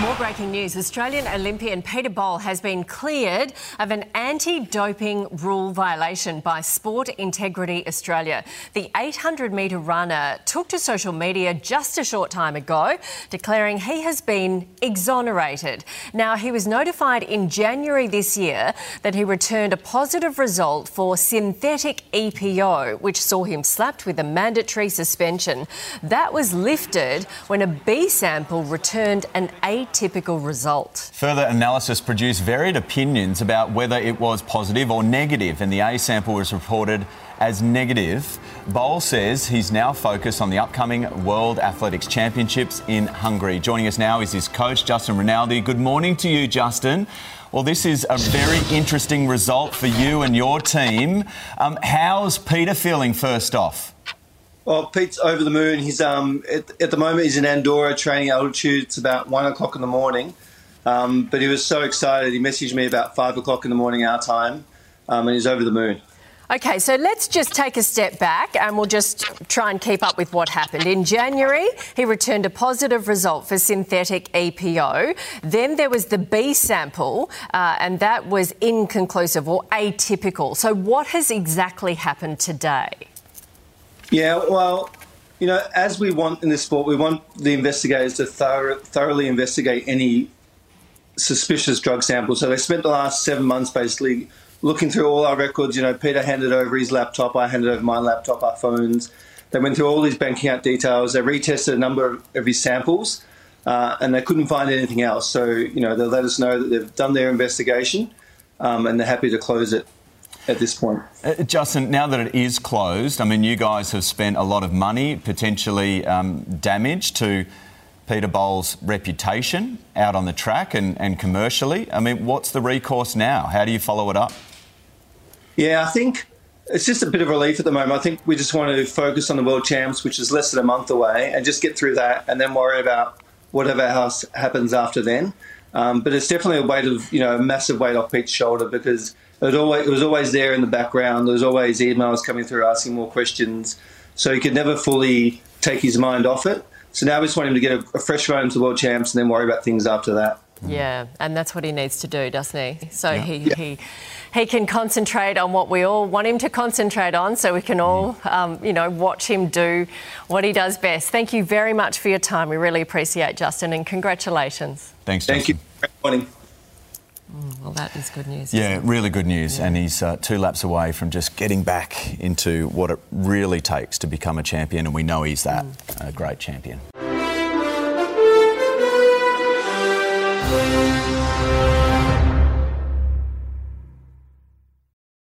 More breaking news. Australian Olympian Peter Bol has been cleared of an anti doping rule violation by Sport Integrity Australia. The 800 metre runner took to social media just a short time ago, declaring he has been exonerated. Now, he was notified in January this year that he returned a positive result for synthetic EPO, which saw him slapped with a mandatory suspension. That was lifted when a B sample returned an A typical result. Further analysis produced varied opinions about whether it was positive or negative, and the A sample was reported as negative. Bol says he's now focused on the upcoming World Athletics Championships in Hungary. Joining us now is his coach, Justin Rinaldi. Good morning to you, Justin. Well, this is a very interesting result for you and your team. Um, how's Peter feeling first off? Well, Pete's over the moon. He's um, at, at, the moment he's in Andorra training altitude. It's about one o'clock in the morning, um, but he was so excited. He messaged me about five o'clock in the morning our time, um, and he's over the moon. Okay, so let's just take a step back and we'll just try and keep up with what happened. In January, he returned a positive result for synthetic EPO. Then there was the B sample, uh, and that was inconclusive or atypical. So, what has exactly happened today? Yeah, well, you know, as we want in this sport, we want the investigators to thorough, thoroughly investigate any suspicious drug sample. So they spent the last seven months basically looking through all our records. You know, Peter handed over his laptop, I handed over my laptop, our phones. They went through all his bank account details. They retested a number of his samples, uh, and they couldn't find anything else. So, you know, they let us know that they've done their investigation, um, and they're happy to close it at this point. Uh, Justin, now that it is closed, I mean, you guys have spent a lot of money, potentially um, damage to Peter Bol's reputation out on the track and, and commercially. I mean, what's the recourse now? How do you follow it up? Yeah, I think it's just a bit of relief at the moment. I think we just want to focus on the World Champs, which is less than a month away, and just get through that and then worry about whatever else happens after then. Um, but it's definitely a weight of, you know, a massive weight off Pete's shoulder because it, always, it was always there in the background. There was always emails coming through asking more questions. So he could never fully take his mind off it. So now we just want him to get a, a fresh run the World Champs and then worry about things after that. Yeah, and that's what he needs to do, doesn't he? So yeah. he, yeah. he he can concentrate on what we all want him to concentrate on, so we can all, um, you know, watch him do what he does best. Thank you very much for your time. We really appreciate Justin, and congratulations. Thanks. Justin. Thank you. Good morning. Mm, well, that is good news. Yeah, really good news. Yeah. And he's uh, two laps away from just getting back into what it really takes to become a champion. And we know he's that mm. a great champion. Thank you.